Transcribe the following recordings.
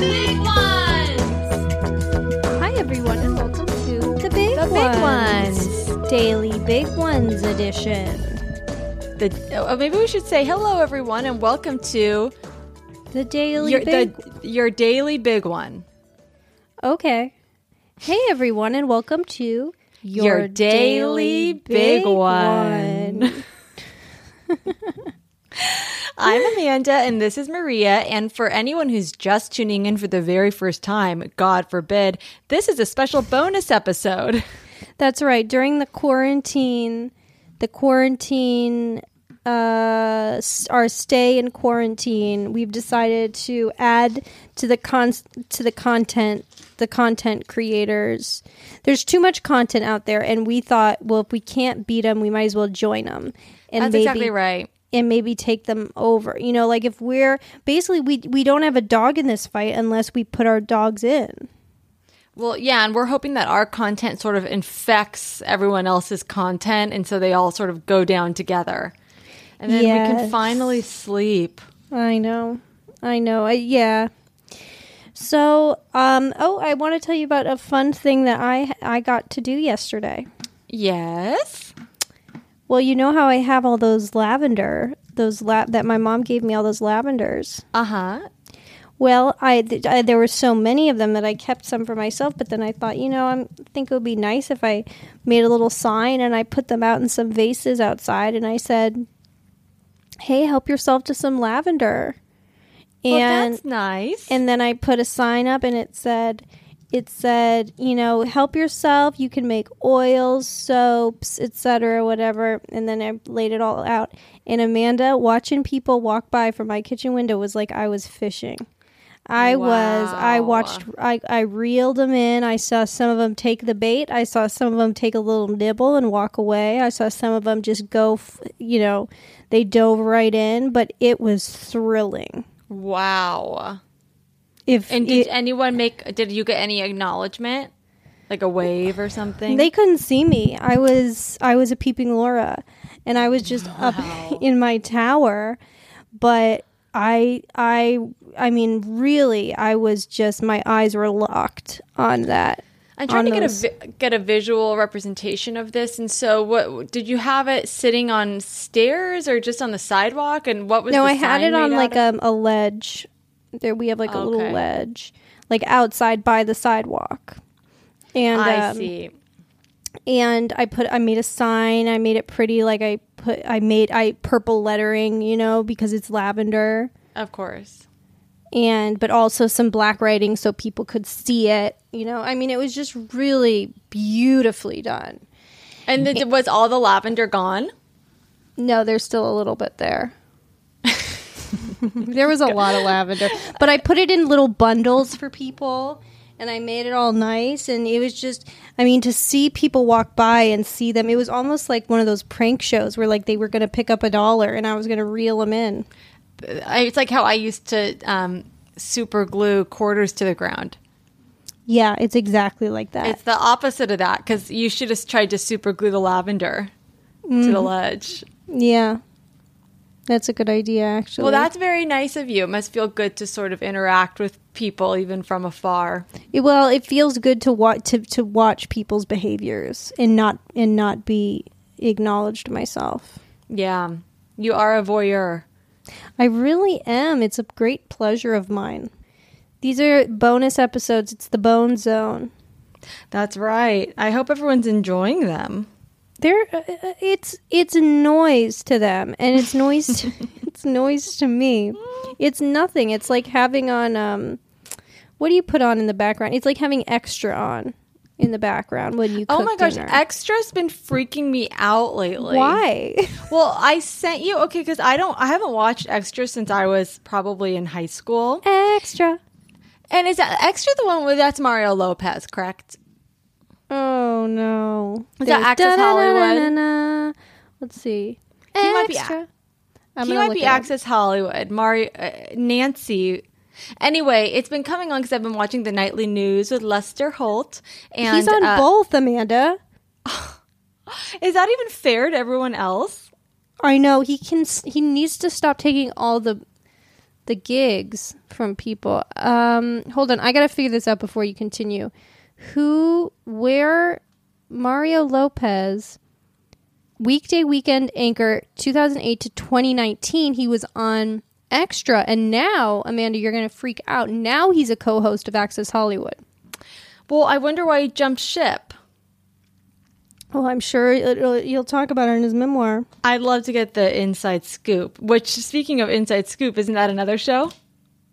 Big ones! Hi, everyone, and welcome to the Big The Big Ones. Daily Big Ones edition. The, oh, maybe we should say hello, everyone, and welcome to The Daily your, Big. the, your daily big one. okay. Hey, everyone, and welcome to your, Your daily big one. I'm Amanda, and this is Maria. And for anyone who's just tuning in for the very first time, God forbid, this is a special bonus episode. That's right. During the quarantine, the quarantine, uh, our stay in quarantine, we've decided to add to the con to the content, the content creators. There's too much content out there, and we thought, well, if we can't beat them, we might as well join them. And That's maybe, exactly right. And maybe take them over. You know, like if we're basically we we don't have a dog in this fight unless we put our dogs in. Well, yeah, and we're hoping that our content sort of infects everyone else's content, and so they all sort of go down together. And then we can finally sleep. I know. I know. I, yeah. So, um oh, I want to tell you about a fun thing that I I got to do yesterday. Yes. Well, you know how I have all those lavender, those la- that my mom gave me all those lavenders. Uh huh. Well, I, th- I there were so many of them that I kept some for myself, but then I thought, you know, I think it would be nice if I made a little sign and I put them out in some vases outside and I said, "Hey, help yourself to some lavender." Well, And that's nice. and then I put a sign up and it said it said, you know, help yourself, you can make oils, soaps, etc., whatever. And then I laid it all out. And Amanda watching people walk by from my kitchen window was like I was fishing. I was I watched I I reeled them in. I saw some of them take the bait. I saw some of them take a little nibble and walk away. I saw some of them just go, f- you know, they dove right in, but it was thrilling. wow. If And did it- anyone make? Did you get any acknowledgement, like a wave or something? They couldn't see me. I was I was a peeping Laura, and I was just up in my tower. But I I I mean, really, I was just my eyes were locked on that. I'm trying to get a those- get a visual representation of this. And so, what did you have it sitting on stairs or just on the sidewalk? And what was No, I had it on like of? um, a ledge. There we have like a little ledge, like outside by the sidewalk. And I um, see. and I put I made a sign. I made it pretty. Like I put I made I purple lettering, you know, because it's lavender. Of course. and but also some black writing so people could see it you know i mean it was just really beautifully done And th- was all the lavender gone? no there's still a little bit there there was a lot of lavender but i put it in little bundles for people and i made it all nice and it was just i mean to see people walk by and see them it was almost like one of those prank shows where like they were going to pick up a dollar and i was going to reel them in it's like how I used to um, super glue quarters to the ground. yeah it's exactly like that It's the opposite of that because you should have tried to super glue the lavender to Mm-hmm. the ledge. yeah that's a good idea actually Well, that's very nice of you. It must feel good to sort of interact with people even from afar. It- well, it feels good to watch to, to watch people's behaviors and not and not be acknowledged myself. Yeah, you are a voyeur. I really am. It's a great pleasure of mine. These are bonus episodes. It's the Bone Zone. That's right. I hope everyone's enjoying them. They're uh, it's it's noise to them, and it's noise. To, it's noise to me. It's nothing. It's like having on um, what do you put on in the background? It's like having extra on. in the background when you. Oh my gosh, dinner. extra's been freaking me out lately. Why? Well, I sent you okay because I don't. I haven't watched Extra since I was probably in high school. Extra. And is that Extra the one where that's Mario Lopez? Correct. Oh no. Is that Access Hollywood? Let's see. He might be a-. I'm he might be. Access Hollywood. Mario, uh, Nancy. Anyway, it's been coming on because I've been watching the nightly news with Lester Holt, and He's on uh, both, Amanda. Is that even fair to everyone else? I know he can. He needs to stop taking all the the gigs from people. Um, hold on, I gotta figure this out before you continue. Who, where, Mario Lopez, weekday weekend anchor, 2008 to 2019. He was on Extra, and now Amanda, you're gonna freak out. Now he's a co-host of Access Hollywood. Well, I wonder why he jumped ship. Well, I'm sure it'll, you'll talk about it in his memoir. I'd love to get the inside scoop. Which, speaking of inside scoop, isn't that another show?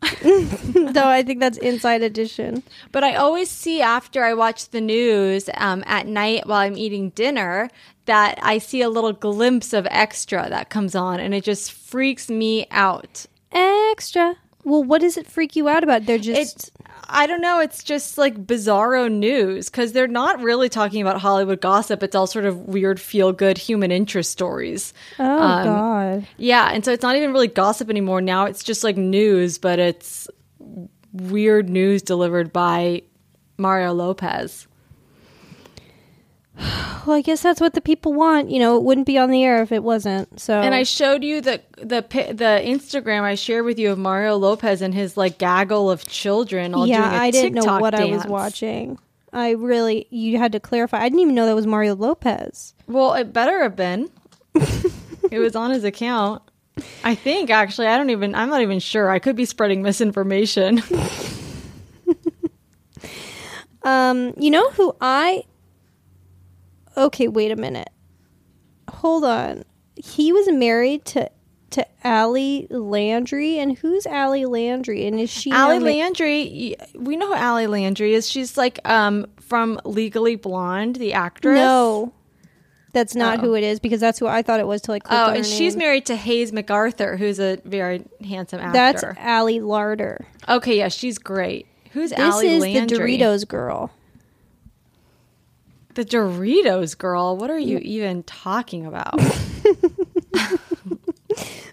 Though I think that's Inside Edition. But I always see after I watch the news um, at night while I'm eating dinner that I see a little glimpse of extra that comes on, and it just freaks me out. Extra. Well, what does it freak you out about? They're just I don't know. It's just like bizarro news because they're not really talking about Hollywood gossip. It's all sort of weird, feel good human interest stories. oh um, god. Yeah, and so it's not even really gossip anymore. Now it's just like news, but it's weird news delivered by Mario Lopez. Well, I guess that's what the people want. You know, it wouldn't be on the air if it wasn't. So And I showed you the the the Instagram I shared with you of Mario Lopez and his like gaggle of children all yeah, I didn't know what I was watching. I really you had to clarify. I didn't even know that was Mario Lopez. Well, it better have been. it was on his account. I think actually, I don't even. I'm not even sure. I could be spreading misinformation. Um, you know who I Okay, wait a minute. Hold on. He was married to to Ali Landry, and who's Ali Landry? And is she Ali Landry, we know who Ali Landry is. She's like um from Legally Blonde, the actress. No, that's not Oh. who it is because that's who I thought it was till I clicked Oh, and she's name. married to Hayes MacArthur, who's a very handsome actor. That's Ali Larter. okay. Yeah, she's great. Who's This Allie is Landry? the Doritos girl. The Doritos girl. What are you even talking about?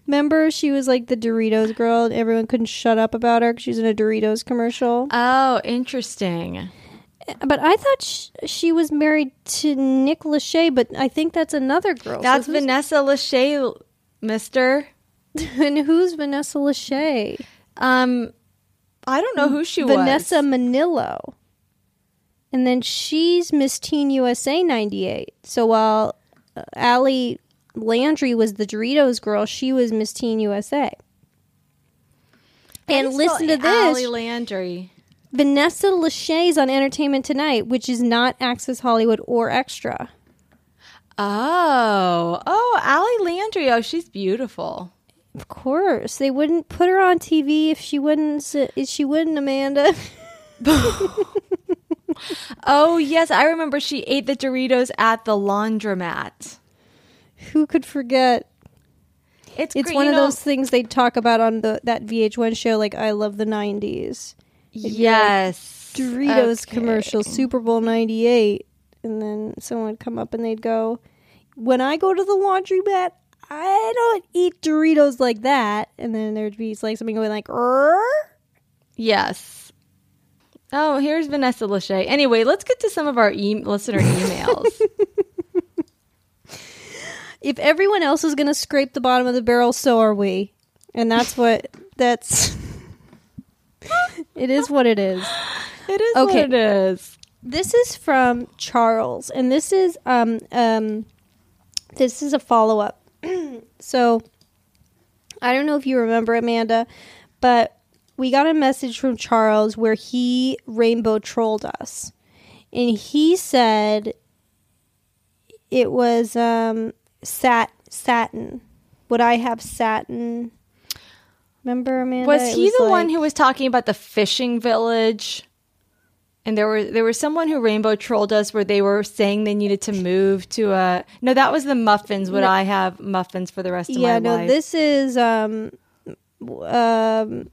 Remember, she was like the Doritos girl, and everyone couldn't shut up about her because she was in a Doritos commercial. oh, interesting. But I thought sh- she was married to Nick Lachey, but I think that's another girl. So That's who's- Vanessa Lachey, Mister. and who's Vanessa Lachey? Um, I don't know who she Vanessa was. Vanessa Minnillo. And then she's Miss Teen USA 98. So while uh, Ali Landry was the Doritos girl, she was Miss Teen USA. And listen to this. Ali Landry. Vanessa Lachey's on Entertainment Tonight, which is not Access Hollywood or Extra. Oh, oh, Ali Landry. Oh, she's beautiful. Of course, they wouldn't put her on TV if she wouldn't. If she wouldn't, Amanda. Oh yes, I remember she ate the Doritos at the laundromat. Who could forget? It's It's great, one of know- those things they talk about on the that VH1 show, like I love the '90s. Yes, Doritos Okay. commercial, Super Bowl '98, and then someone would come up and they'd go, "When I go to the laundromat, I don't eat Doritos like that." And then there'd be like something going like, "Er." Yes. Oh, here's Vanessa Lachey. Anyway, let's get to some of our e- listener emails. if everyone else is going to scrape the bottom of the barrel, so are we. And that's what that's it is what it is. it is Okay. what it is. This is from Charles and this is um um this is a follow-up. so I don't know if you remember Amanda, but we got a message from Charles where he rainbow trolled us. And he said it was um sat satin. Would I have satin? Remember Amanda? Was he the one who was talking about the fishing village? And there were there was someone who rainbow trolled us where they were saying they needed to move to a no that was the muffins. Would I have muffins for the rest of yeah, my no, life? Yeah, no, this is um, um,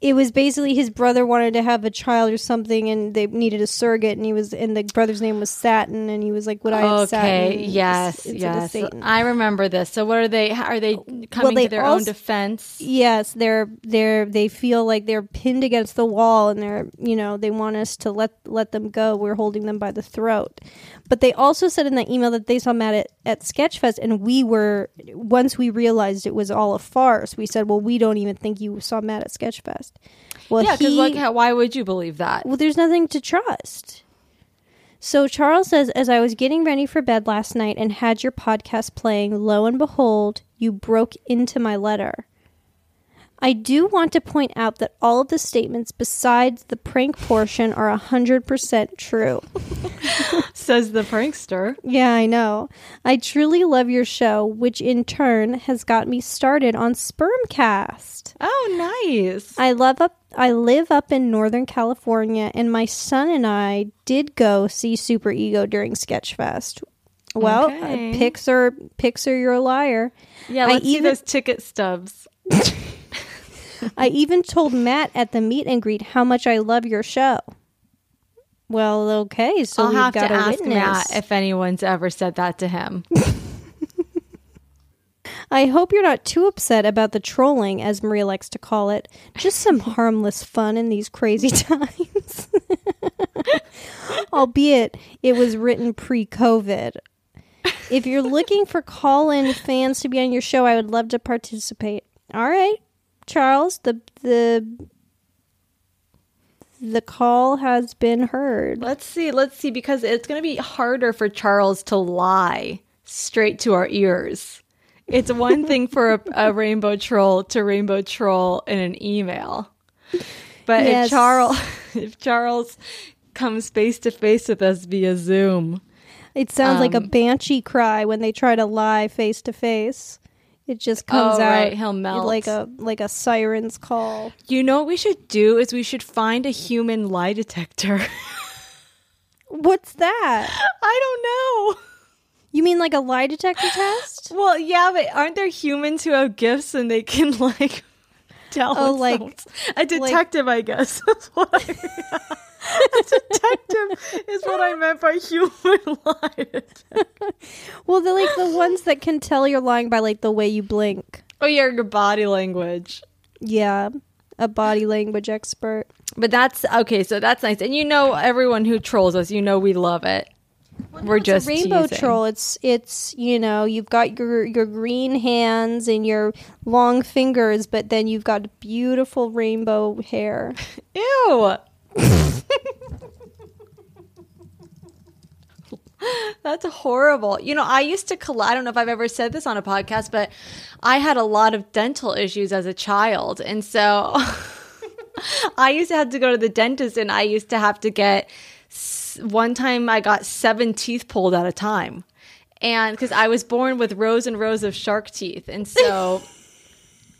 it was basically his brother wanted to have a child or something, and they needed a surrogate, and he was, and the brother's name was Satin, and he was like, "Would I have Satin?" Okay. Yes. instead Yes. Satan? I remember this. So what are they? Are they coming they to their also- own defense? Yes, they're they're they feel like they're pinned against the wall and they're you know, they want us to let let them go. We're holding them by the throat. But they also said in that email that they saw Matt at, at Sketchfest and we were once we realized it was all a farce, we said, Well, we don't even think you saw Matt at Sketchfest. Well Yeah. Because like, how, why would you believe that? well, there's nothing to trust. So Charles says, as I was getting ready for bed last night and had your podcast playing, lo and behold, you broke into my letter. I do want to point out that all of the statements besides the prank portion are 100% true. Says the prankster. Yeah, I know. I truly love your show, which in turn has got me started on Spermcast. Oh, nice. I love up I live up in Northern California and my son and I did go see Superego during Sketchfest. Well, Okay. uh, Pixar Pixar you're a liar. Yeah. I Let's see even- those ticket stubs. I even told Matt at the meet and greet how much I love your show. Well, okay, so I'll we've have got to a ask witness. Matt if anyone's ever said that to him. I hope you're not too upset about the trolling, as Maria likes to call it. Just some harmless fun in these crazy times. Albeit it was written pre COVID. If you're looking for call in fans to be on your show, I would love to participate. All right, Charles, the the the call has been heard. Let's see. Let's see because it's going to be harder for Charles to lie straight to our ears. It's one thing for a, a rainbow troll to rainbow troll in an email, but Yes. if Charles if Charles comes face to face with us via Zoom, It sounds like a Um, banshee cry when they try to lie face to face. It just comes Oh, out right, he'll melt. like a like a siren's call. you know what we should do is we should find a human lie detector. What's that? I don't know. You mean like a lie detector test? Well, yeah, but aren't there humans who have gifts and they can like tell? Oh, like- someone's- a detective, I guess. Is what I, a detective is what I meant by human lie detector. Well, they're like the ones that can tell you're lying by like the way you blink. Oh, yeah, your body language. Yeah, a body language expert. But that's okay. So that's nice, and you know, everyone who trolls us, you know, we love it. We're just a rainbow troll. It's it's you know you've got your your green hands and your long fingers, but then you've got beautiful rainbow hair. Ew. That's horrible. You know, I used to coll- I don't know if I've ever said this on a podcast, but I had a lot of dental issues as a child. And so I used to have to go to the dentist and I used to have to get one time I got seven teeth pulled at a time. And because I was born with rows and rows of shark teeth. And so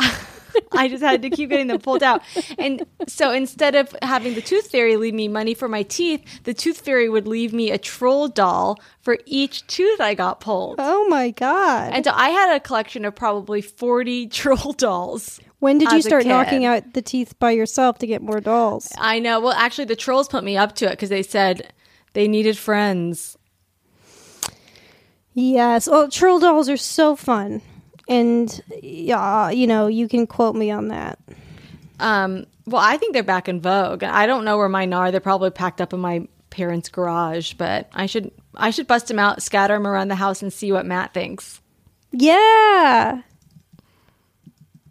I just had to keep getting them pulled out. And so instead of having the tooth fairy leave me money for my teeth, the tooth fairy would leave me a troll doll for each tooth I got pulled. Oh my god! And so I had a collection of probably 40 troll dolls. when did you start knocking out the teeth by yourself to get more dolls? I know. Well, actually, the trolls put me up to it because they said they needed friends. Yes. Well, troll dolls are so fun, and yeah, you know you can quote me on that. Um, well, I think they're back in vogue. I don't know where mine are. They're probably packed up in my parents' garage, but I should I should bust them out, scatter them around the house, and see what Matt thinks. Yeah,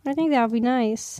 I think that would be nice.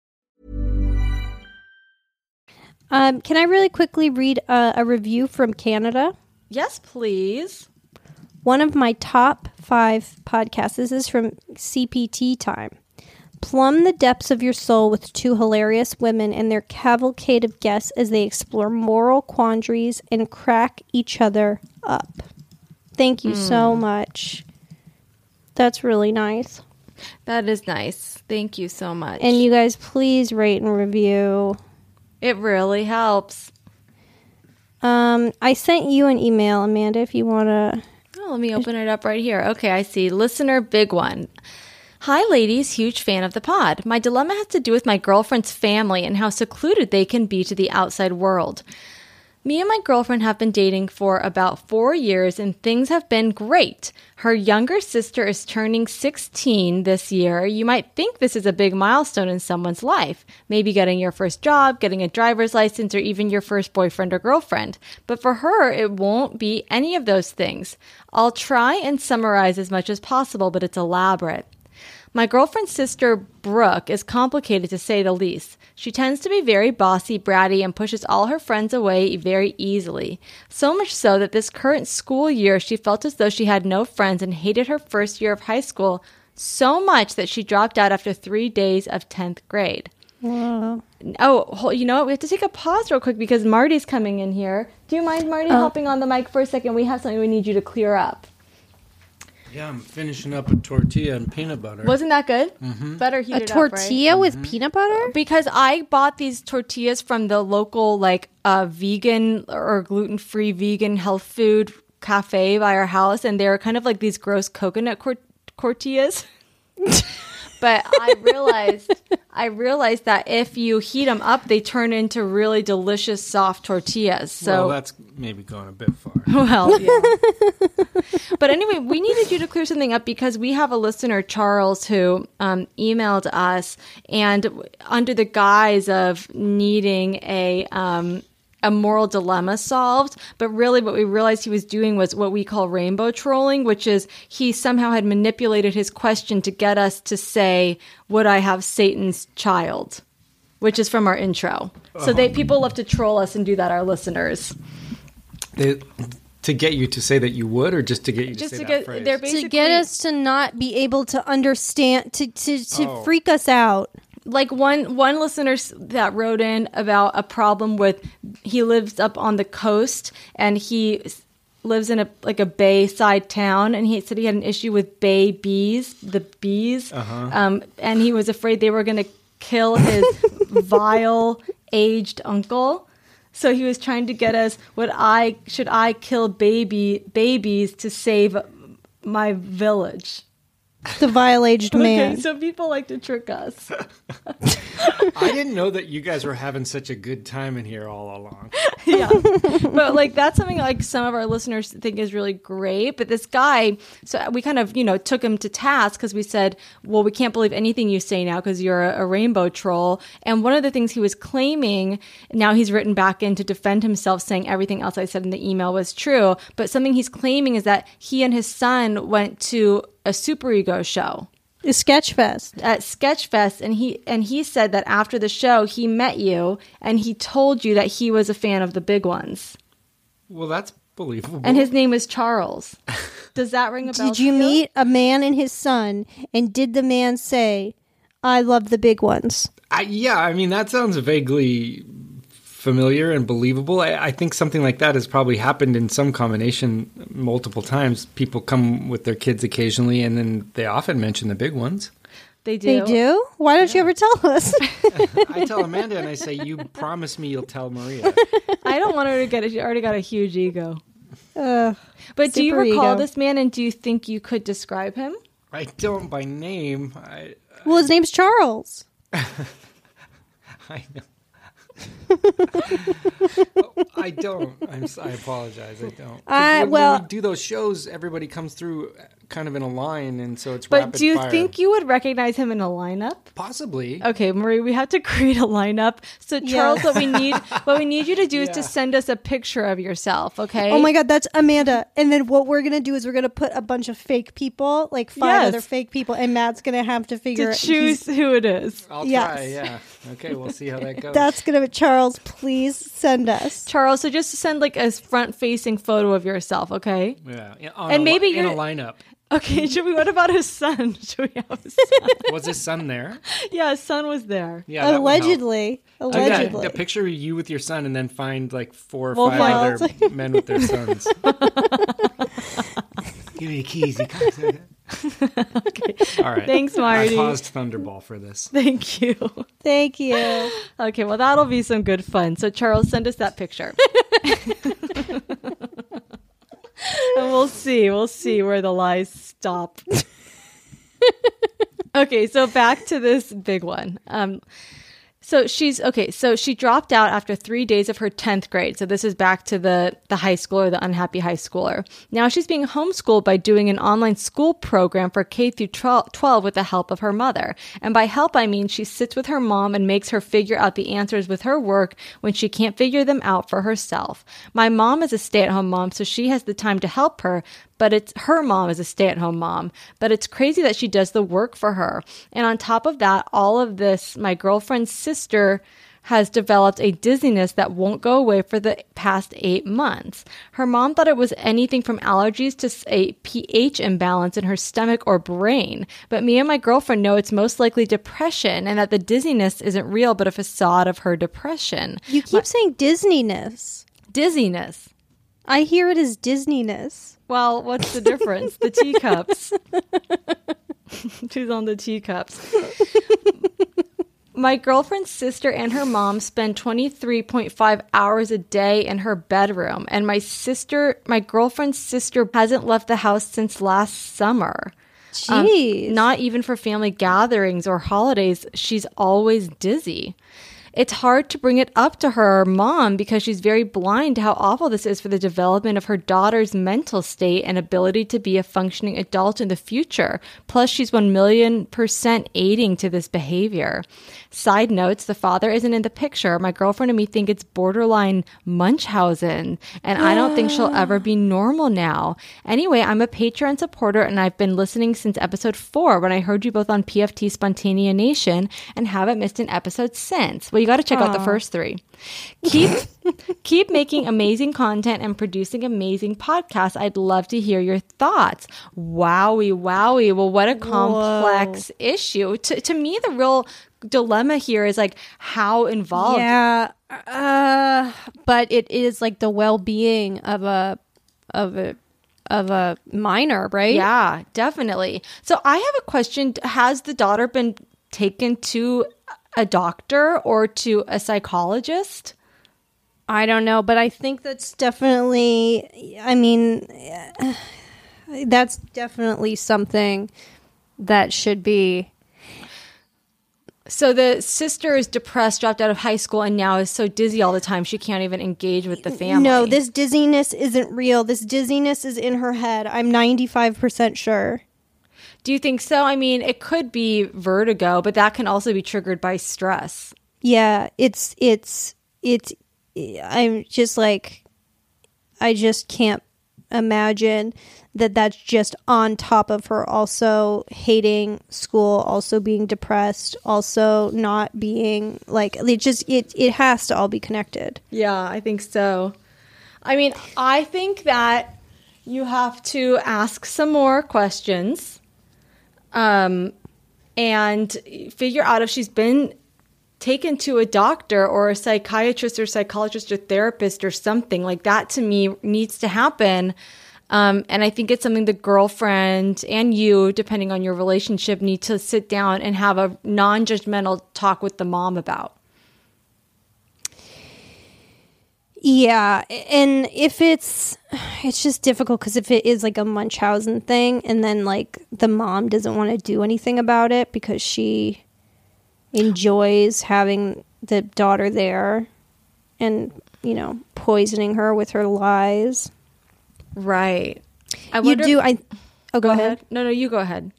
Um, can I really quickly read a, a review from Canada? Yes, please. One of my top five podcasts. This is from CPT Time. Plumb the depths of your soul with two hilarious women and their cavalcade of guests as they explore moral quandaries and crack each other up. Thank you so much. That's really nice. That is nice. Thank you so much. And you guys, please rate and review. It really helps. Um, I sent you an email, Amanda, if you want to. Oh, let me open it up right here. Okay, I see. Listener, big one. Hi, ladies. Huge fan of the pod. My dilemma has to do with my girlfriend's family and how secluded they can be to the outside world. Me and my girlfriend have been dating for about four years and things have been great. Her younger sister is turning 16 this year. You might think this is a big milestone in someone's life. Maybe getting your first job, getting a driver's license, or even your first boyfriend or girlfriend. But for her, it won't be any of those things. I'll try and summarize as much as possible, but it's elaborate. My girlfriend's sister, Brooke, is complicated to say the least. She tends to be very bossy, bratty, and pushes all her friends away very easily. So much so that this current school year she felt as though she had no friends and hated her first year of high school so much that she dropped out after three days of 10th grade. Oh, you know what? We have to take a pause real quick because Marty's coming in here. Do you mind, Marty, uh, hopping on the mic for a second? We have something we need you to clear up. Yeah, I'm finishing up a tortilla and peanut butter. Wasn't that good? Mm-hmm. Better heat A it up, right? tortilla with peanut butter? because I bought these tortillas from the local like uh, vegan or gluten free vegan health food cafe by our house, and they were kind of like these gross coconut cor- tortillas. but I realized I realized that if you heat them up, they turn into really delicious soft tortillas. So well, that's maybe going a bit far. well, yeah. but anyway, we needed you to clear something up because we have a listener, Charles, who um, emailed us, and under the guise of needing a um, a moral dilemma solved, but really what we realized he was doing was what we call rainbow trolling, which is he somehow had manipulated his question to get us to say, "Would I have Satan's child?" Which is from our intro. So they um, people love to troll us and do that. Our listeners. They, to get you to say that you would, or just to get you to just say to that get phrase? they're to get us to not be able to understand to to, to Oh. freak us out like one one listener that wrote in about a problem with he lives up on the coast and he lives in a like a bayside town and he said he had an issue with bay bees the bees. Um, and he was afraid they were going to kill his vile aged uncle. So he was trying to get us what i should i kill baby babies to save my village the vile aged man. okay so people like to trick us I didn't know that you guys were having such a good time in here all along. yeah. But like that's something like some of our listeners think is really great. But this guy so we kind of you know took him to task because we said well we can't believe anything you say now because you're a, a rainbow troll. And one of the things he was claiming now he's written back in to defend himself saying everything else i said in the email was true. But something he's claiming is that he and his son went to a super ego show the sketchfest at Sketchfest, and he and he said that after the show he met you and he told you that he was a fan of the big ones, Well, that's believable. and his name is Charles. Does that ring a bell? did you to meet a man and his son and did the man say i love the big ones I, yeah, I mean that sounds vaguely familiar and believable. I, I think something like that has probably happened in some combination multiple times. People come with their kids occasionally, and then they often mention the big ones. They do. they do why don't you ever tell us I tell Amanda, and I say, "You promise me you'll tell Maria." I don't want her to get it. She already got a huge ego. Ugh. But do you recall ego. this man, and do you think you could describe him? I don't by name. I, well his name's charles I know. I don't. I'm, si apologize. I don't. I- when, well- when we do those shows, everybody comes through uh, kind of in a line, and so it's But rapid do you fire. think you would recognize him in a lineup? possibly? Okay, Marie, we have to create a lineup. So Charles, what we need what we need you to do is to send us a picture of yourself, okay? Oh my god, that's Amanda. And then what we're gonna do is we're gonna put a bunch of fake people, like five Yes. other fake people, and Matt's gonna have to figure to choose who it is. I'll Yes. try. Yeah. Okay. We'll see how that goes. That's gonna be Charles. Please send us. Charles, so just send like a front facing photo of yourself, okay? yeah. In- And a, maybe li- in a you're- lineup. Okay, should we what about his son? Should we have his son? Was his son there? yeah, his son was there. Yeah. that would help. Allegedly. Oh, yeah, Allegedly. a picture of you with your son, and then find like four or We'll five find- other men with their sons. Give me the keys. You can't- All right. Thanks, Marty. I Marty. paused Thunderball for this. Thank you. Thank you. Okay, well that'll be some good fun. So Charles, send us that picture. and we'll see. We'll see where the lies stop. okay, so back to this big one. Um so she's okay, so she dropped out after 3 days of her 10th grade. So this is back to the the high schooler, the unhappy high schooler. Now she's being homeschooled by doing an online school program for K through 12 12 with the help of her mother. And by help I mean she sits with her mom and makes her figure out the answers with her work when she can't figure them out for herself. My mom is a stay-at-home mom, so she has the time to help her, but it's her mom is a stay at home mom. But it's crazy that she does the work for her. And on top of that, all of this, my girlfriend's sister has developed a dizziness that won't go away for the past eight months. Her mom thought it was anything from allergies to a pH imbalance in her stomach or brain. But me and my girlfriend know it's most likely depression and that the dizziness isn't real but a facade of her depression. You keep saying Disneyness. Dizziness. I hear it as Disneyness. Well, what's the difference? the teacups. She's on the teacups. My girlfriend's sister and her mom spend 23.5 hours a day in her bedroom, and my sister, my girlfriend's sister, hasn't left the house since last summer. Um, Jeez. not even for family gatherings or holidays. She's always dizzy. It's hard to bring it up to her mom because she's very blind to how awful this is for the development of her daughter's mental state and ability to be a functioning adult in the future. Plus, she's 1 million percent aiding to this behavior. Side notes the father isn't in the picture. My girlfriend and me think it's borderline Munchausen, and I don't think she'll ever be normal now. Anyway, I'm a Patreon supporter and I've been listening since episode four when I heard you both on PFT Spontaneanation and haven't missed an episode since. Well, you got to check out the first three. Keep keep making amazing content and producing amazing podcasts. I'd love to hear your thoughts. Wowie, wowie. Well, what a complex issue. To to me, the real dilemma here is like how involved Yeah. Uh, but it is like the well-being of a of a of a minor, right? Yeah, definitely. So I have a question. Has the daughter been taken to a doctor or to a psychologist? I don't know, but I think that's definitely. I mean, that's definitely something that should be. So the sister is depressed, dropped out of high school, and now is so dizzy all the time she can't even engage with the family. No, this dizziness isn't real. This dizziness is in her head. I'm 95% sure. Do you think so? I mean, it could be vertigo, but that can also be triggered by stress. Yeah, it's it's it's I'm just like I just can't imagine that that's just on top of her also hating school, also being depressed, also not being like it just it it has to all be connected. Yeah, I think so. I mean, I think that you have to ask some more questions um, and figure out if she's been taken to a doctor or a psychiatrist or psychologist or therapist or something like that to me needs to happen um, and i think it's something the girlfriend and you depending on your relationship need to sit down and have a non-judgmental talk with the mom about Yeah, and if it's it's just difficult because if it is like a Munchausen thing, and then like the mom doesn't want to do anything about it because she enjoys having the daughter there, and you know poisoning her with her lies. Right. I You do. I. Oh, go, Go ahead. ahead. No, no, you go ahead.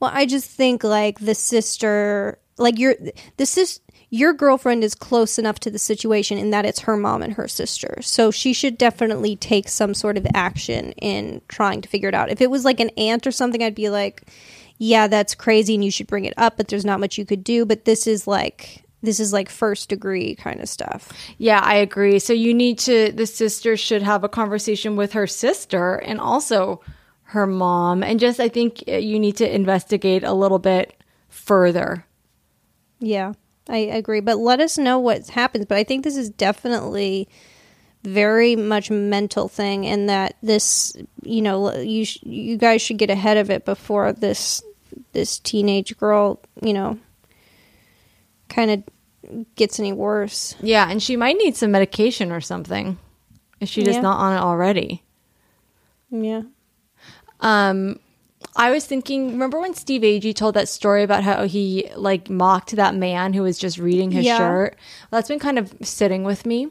Well, I just think like the sister, like your the sis, your girlfriend is close enough to the situation in that it's her mom and her sister, so she should definitely take some sort of action in trying to figure it out. If it was like an aunt or something, I'd be like, yeah, that's crazy, and you should bring it up, but there's not much you could do. But this is like this is like first degree kind of stuff. Yeah, I agree. So you need to, the sister should have a conversation with her sister and also her mom. And just, I think uh, you need to investigate a little bit further. Yeah, I agree. But let us know what happens. But I think this is definitely very much mental thing, and that this, you know, you sh- you guys should get ahead of it before this this teenage girl, you know, kind of gets any worse. Yeah, and she might need some medication or something if she's just Yeah. not on it already. Yeah. Um, I was thinking, remember when Steve Agee told that story about how he like mocked that man who was just reading his Yeah. shirt? Well, that's been kind of sitting with me,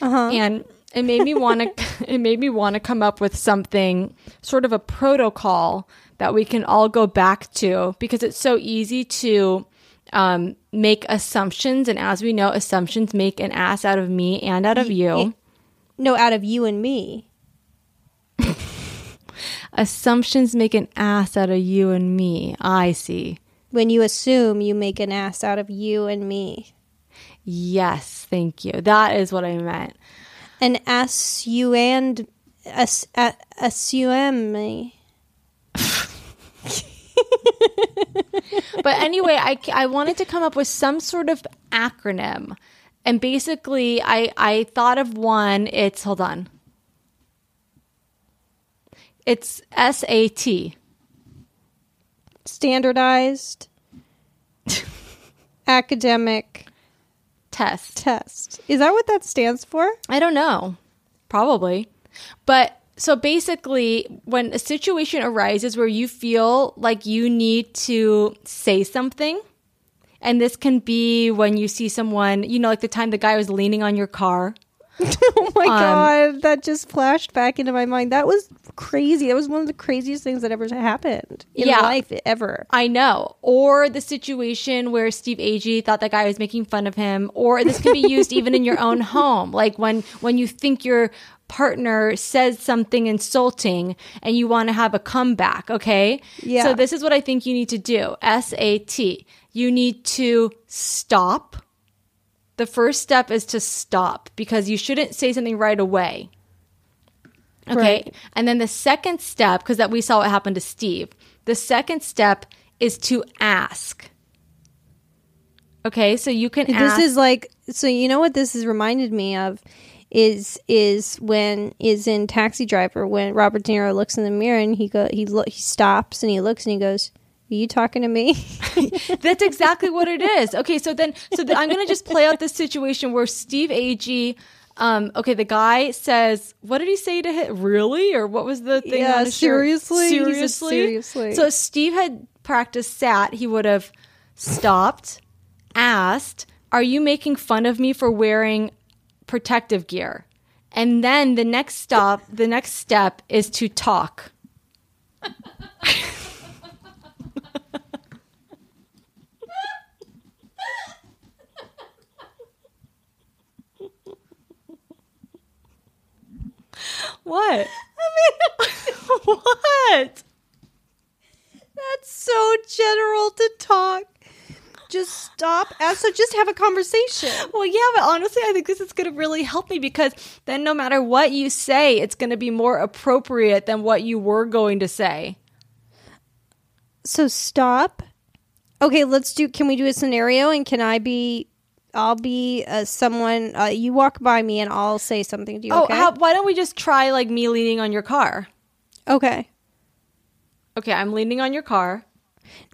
Uh-huh. and it made me want to. it made me want to come up with something, sort of a protocol that we can all go back to because it's so easy to um, make assumptions, and as we know, assumptions make an ass out of me and out of you. No, out of you and me. Assumptions make an ass out of you and me. I see. When you assume, you make an ass out of you and me. Yes, thank you. That is what I meant. An ass you and ass- a- assume me. But anyway, I, I wanted to come up with some sort of acronym. And basically, I, I thought of one. It's, hold on. It's SAT. standardized academic Test. test. Is that what that stands for? I don't know. Probably. But so basically, when a situation arises where you feel like you need to say something, and this can be when you see someone, you know, like the time the guy was leaning on your car. Oh my Um, god, that just flashed back into my mind. That was crazy. That was one of the craziest things that ever happened in Yeah. life ever. I know. Or the situation where Steve Agee thought that guy was making fun of him. Or this can be used even in your own home. Like when, when you think your partner says something insulting and you want to have a comeback. Okay. Yeah. So this is what I think you need to do. S-A-T. You need to stop. The first step is to stop because you shouldn't say something right away. Okay. Right. And then the second step, because that we saw what happened to Steve, the second step is to ask. Okay, so you can This ask. is like so you know what this has reminded me of is is when is in Taxi Driver when Robert De Niro looks in the mirror and he go he lo- he stops and he looks and he goes, "Are you talking to me?" That's exactly what it is. Okay, so then, so then I'm gonna just play out this situation where Steve Agee. Um, okay, the guy says, "What did he say to him? Really, or what was the thing?" Yeah, seriously? Seriously, seriously. So if Steve had practiced sat, he would have stopped, asked, "Are you making fun of me for wearing protective gear?" And then the next stop, the next step is to talk. What? I mean, what? That's so general to talk. Just stop. So just have a conversation. Well, yeah, but honestly, I think this is going to really help me because then no matter what you say, it's going to be more appropriate than what you were going to say. So stop. Okay, let's do. Can we do a scenario? And can I be? I'll be uh, someone. Uh, you walk by me, and I'll say something to you. Oh, Okay. how, why don't we just try like me leaning on your car? okay. Okay, I'm leaning on your car.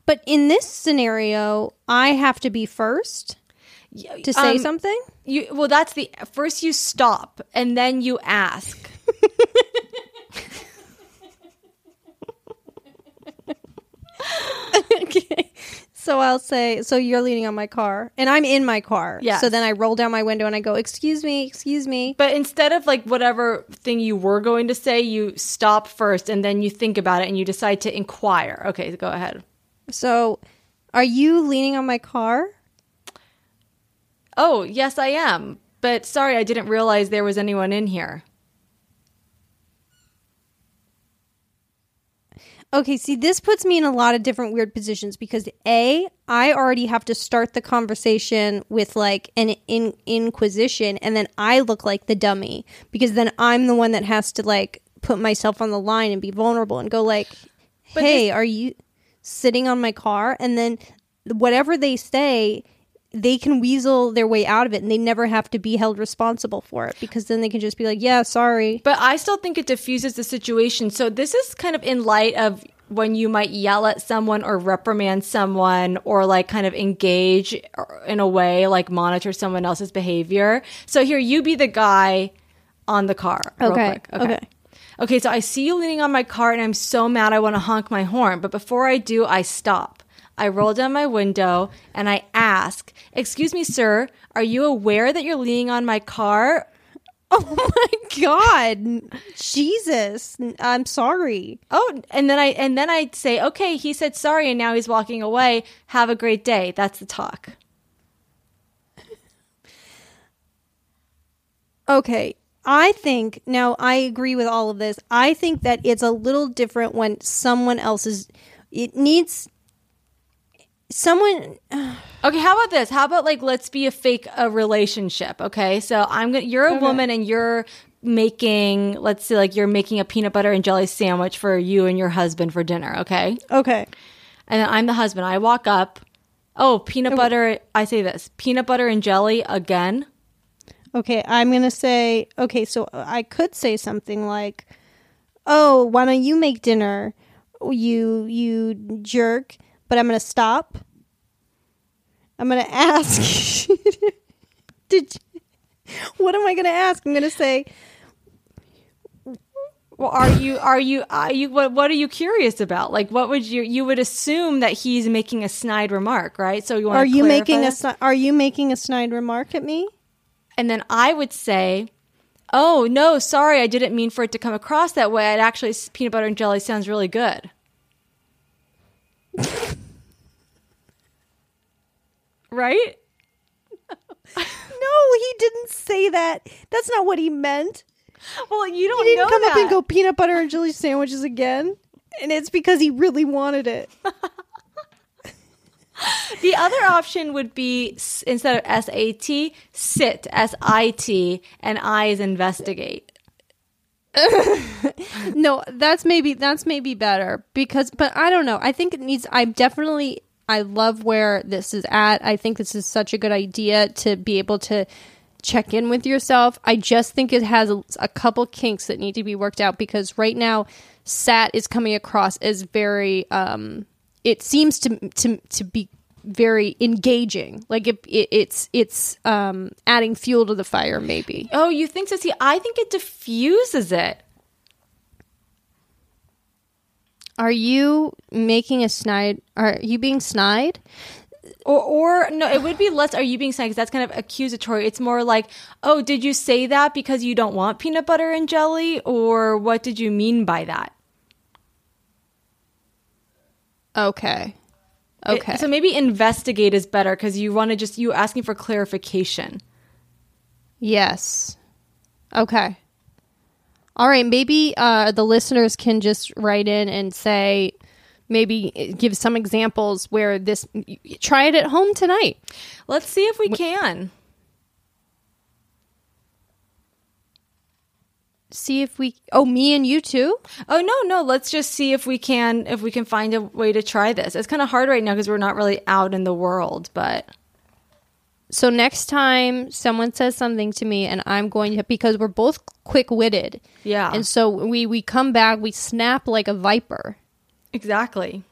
But in this scenario, I have to be first to say Um, something. You well, that's the first you stop and then you ask. okay. So I'll say, so you're leaning on my car, and I'm in my car. Yes. So then I roll down my window and I go, "Excuse me, excuse me." But instead of like whatever thing you were going to say, you stop first and then you think about it and you decide to inquire. Okay, go ahead. So, are you leaning on my car? Oh, yes, I am. But sorry, I didn't realize there was anyone in here. Okay, see, this puts me in a lot of different weird positions because A, I already have to start the conversation with like an in- inquisition, and then I look like the dummy because then I'm the one that has to like put myself on the line and be vulnerable and go like, "Hey, are you sitting on my car?" And then whatever they say, they can weasel their way out of it, and they never have to be held responsible for it because then they can just be like, "Yeah, sorry." But I still think it diffuses the situation. So this is kind of in light of when you might yell at someone or reprimand someone or like kind of engage in a way like monitor someone else's behavior. So here you be the guy on the car. real Okay, quick. okay. Okay, so I see you leaning on my car and I'm so mad I want to honk my horn, but before I do, I stop. I roll down my window and I ask, "Excuse me, sir, are you aware that you're leaning on my car Oh my god. Jesus. I'm sorry. Oh, and then I and then I'd say, okay, he said sorry, and now he's walking away. Have a great day. That's the talk. Okay. I think now I agree with all of this. I think that it's a little different when someone else is it needs someone Okay, how about this? How about like let's be a fake a relationship? Okay, so I'm gonna you're a woman and you're making let's say like you're making a peanut butter and jelly sandwich for you and your husband for dinner. Okay, Okay. and then I'm the husband. I walk up. Oh, peanut butter. I say this peanut butter and jelly again. Okay, I'm going to say okay, so I could say something like Oh, why don't you make dinner? You you jerk, but I'm going to stop. I'm going to ask Did you, What am I going to ask? I'm going to say Well, are you are you are you what what are you curious about? Like, what would you you would assume that he's making a snide remark, right? So you want Are to you making a that? sni- are you making a snide remark at me? And then I would say, "Oh no, sorry, I didn't mean for it to come across that way. It actually peanut butter and jelly sounds really good." right? No, he didn't say that. That's not what he meant. Well, you don't He didn't come that. up and go peanut butter and jelly sandwiches again. And it's because he really wanted it. The other option would be instead of S A T, sit S I T, and I is investigate. no, that's maybe that's maybe better because but I don't know. I think it needs I'm definitely I love where this is at. I think this is such a good idea to be able to check in with yourself. I just think it has a, a couple kinks that need to be worked out because right now Sat is coming across as very um it seems to to to be very engaging. Like it, it it's it's um adding fuel to the fire maybe. Oh, you think so? See, I think it diffuses it. Are you making a snide? Are you being snide? Or, or no, it would be less. Are you being snide? Because that's kind of accusatory. It's more like, oh, did you say that because you don't want peanut butter and jelly, or what did you mean by that? Okay. It- Okay. so maybe investigate is better because you want to just you asking for clarification. yes. Okay. All right. Maybe uh, the listeners can just write in and say, maybe uh, give some examples where this. Try it at home tonight. Let's see if we can. See if we. Oh, me and you too. Oh no, no. Let's just see if we can if we can find a way to try this. It's kind of hard right now because we're not really out in the world, but So next time someone says something to me, and I'm going to because we're both quick witted. Yeah. And so we we come back, we snap like a viper. exactly.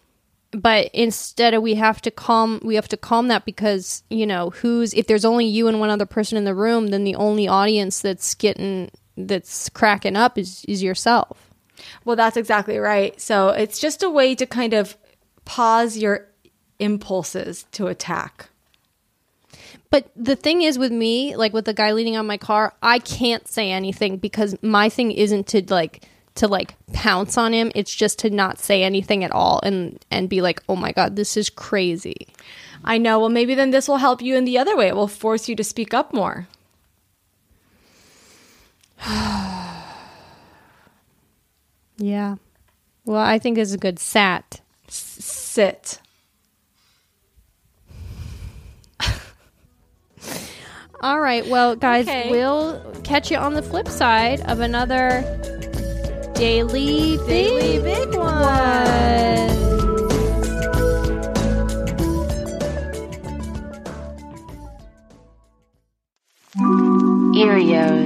but instead of we have to calm we have to calm that because you know who's if there's only you and one other person in the room then the only audience that's getting that's cracking up is is yourself Well, that's exactly right. So it's just a way to kind of pause your impulses to attack. But the thing is with me, like with the guy leaning on my car, I can't say anything because my thing isn't to like to like pounce on him. It's just to not say anything at all and and be like, "Oh my god, this is crazy." I know. Well, maybe then this will help you in the other way. It will force you to speak up more. Yeah. Well, I think it's a good sat. Sit. All right. Well, guys, Okay. we'll catch you on the flip side of another daily Daily big, Big one. Erios.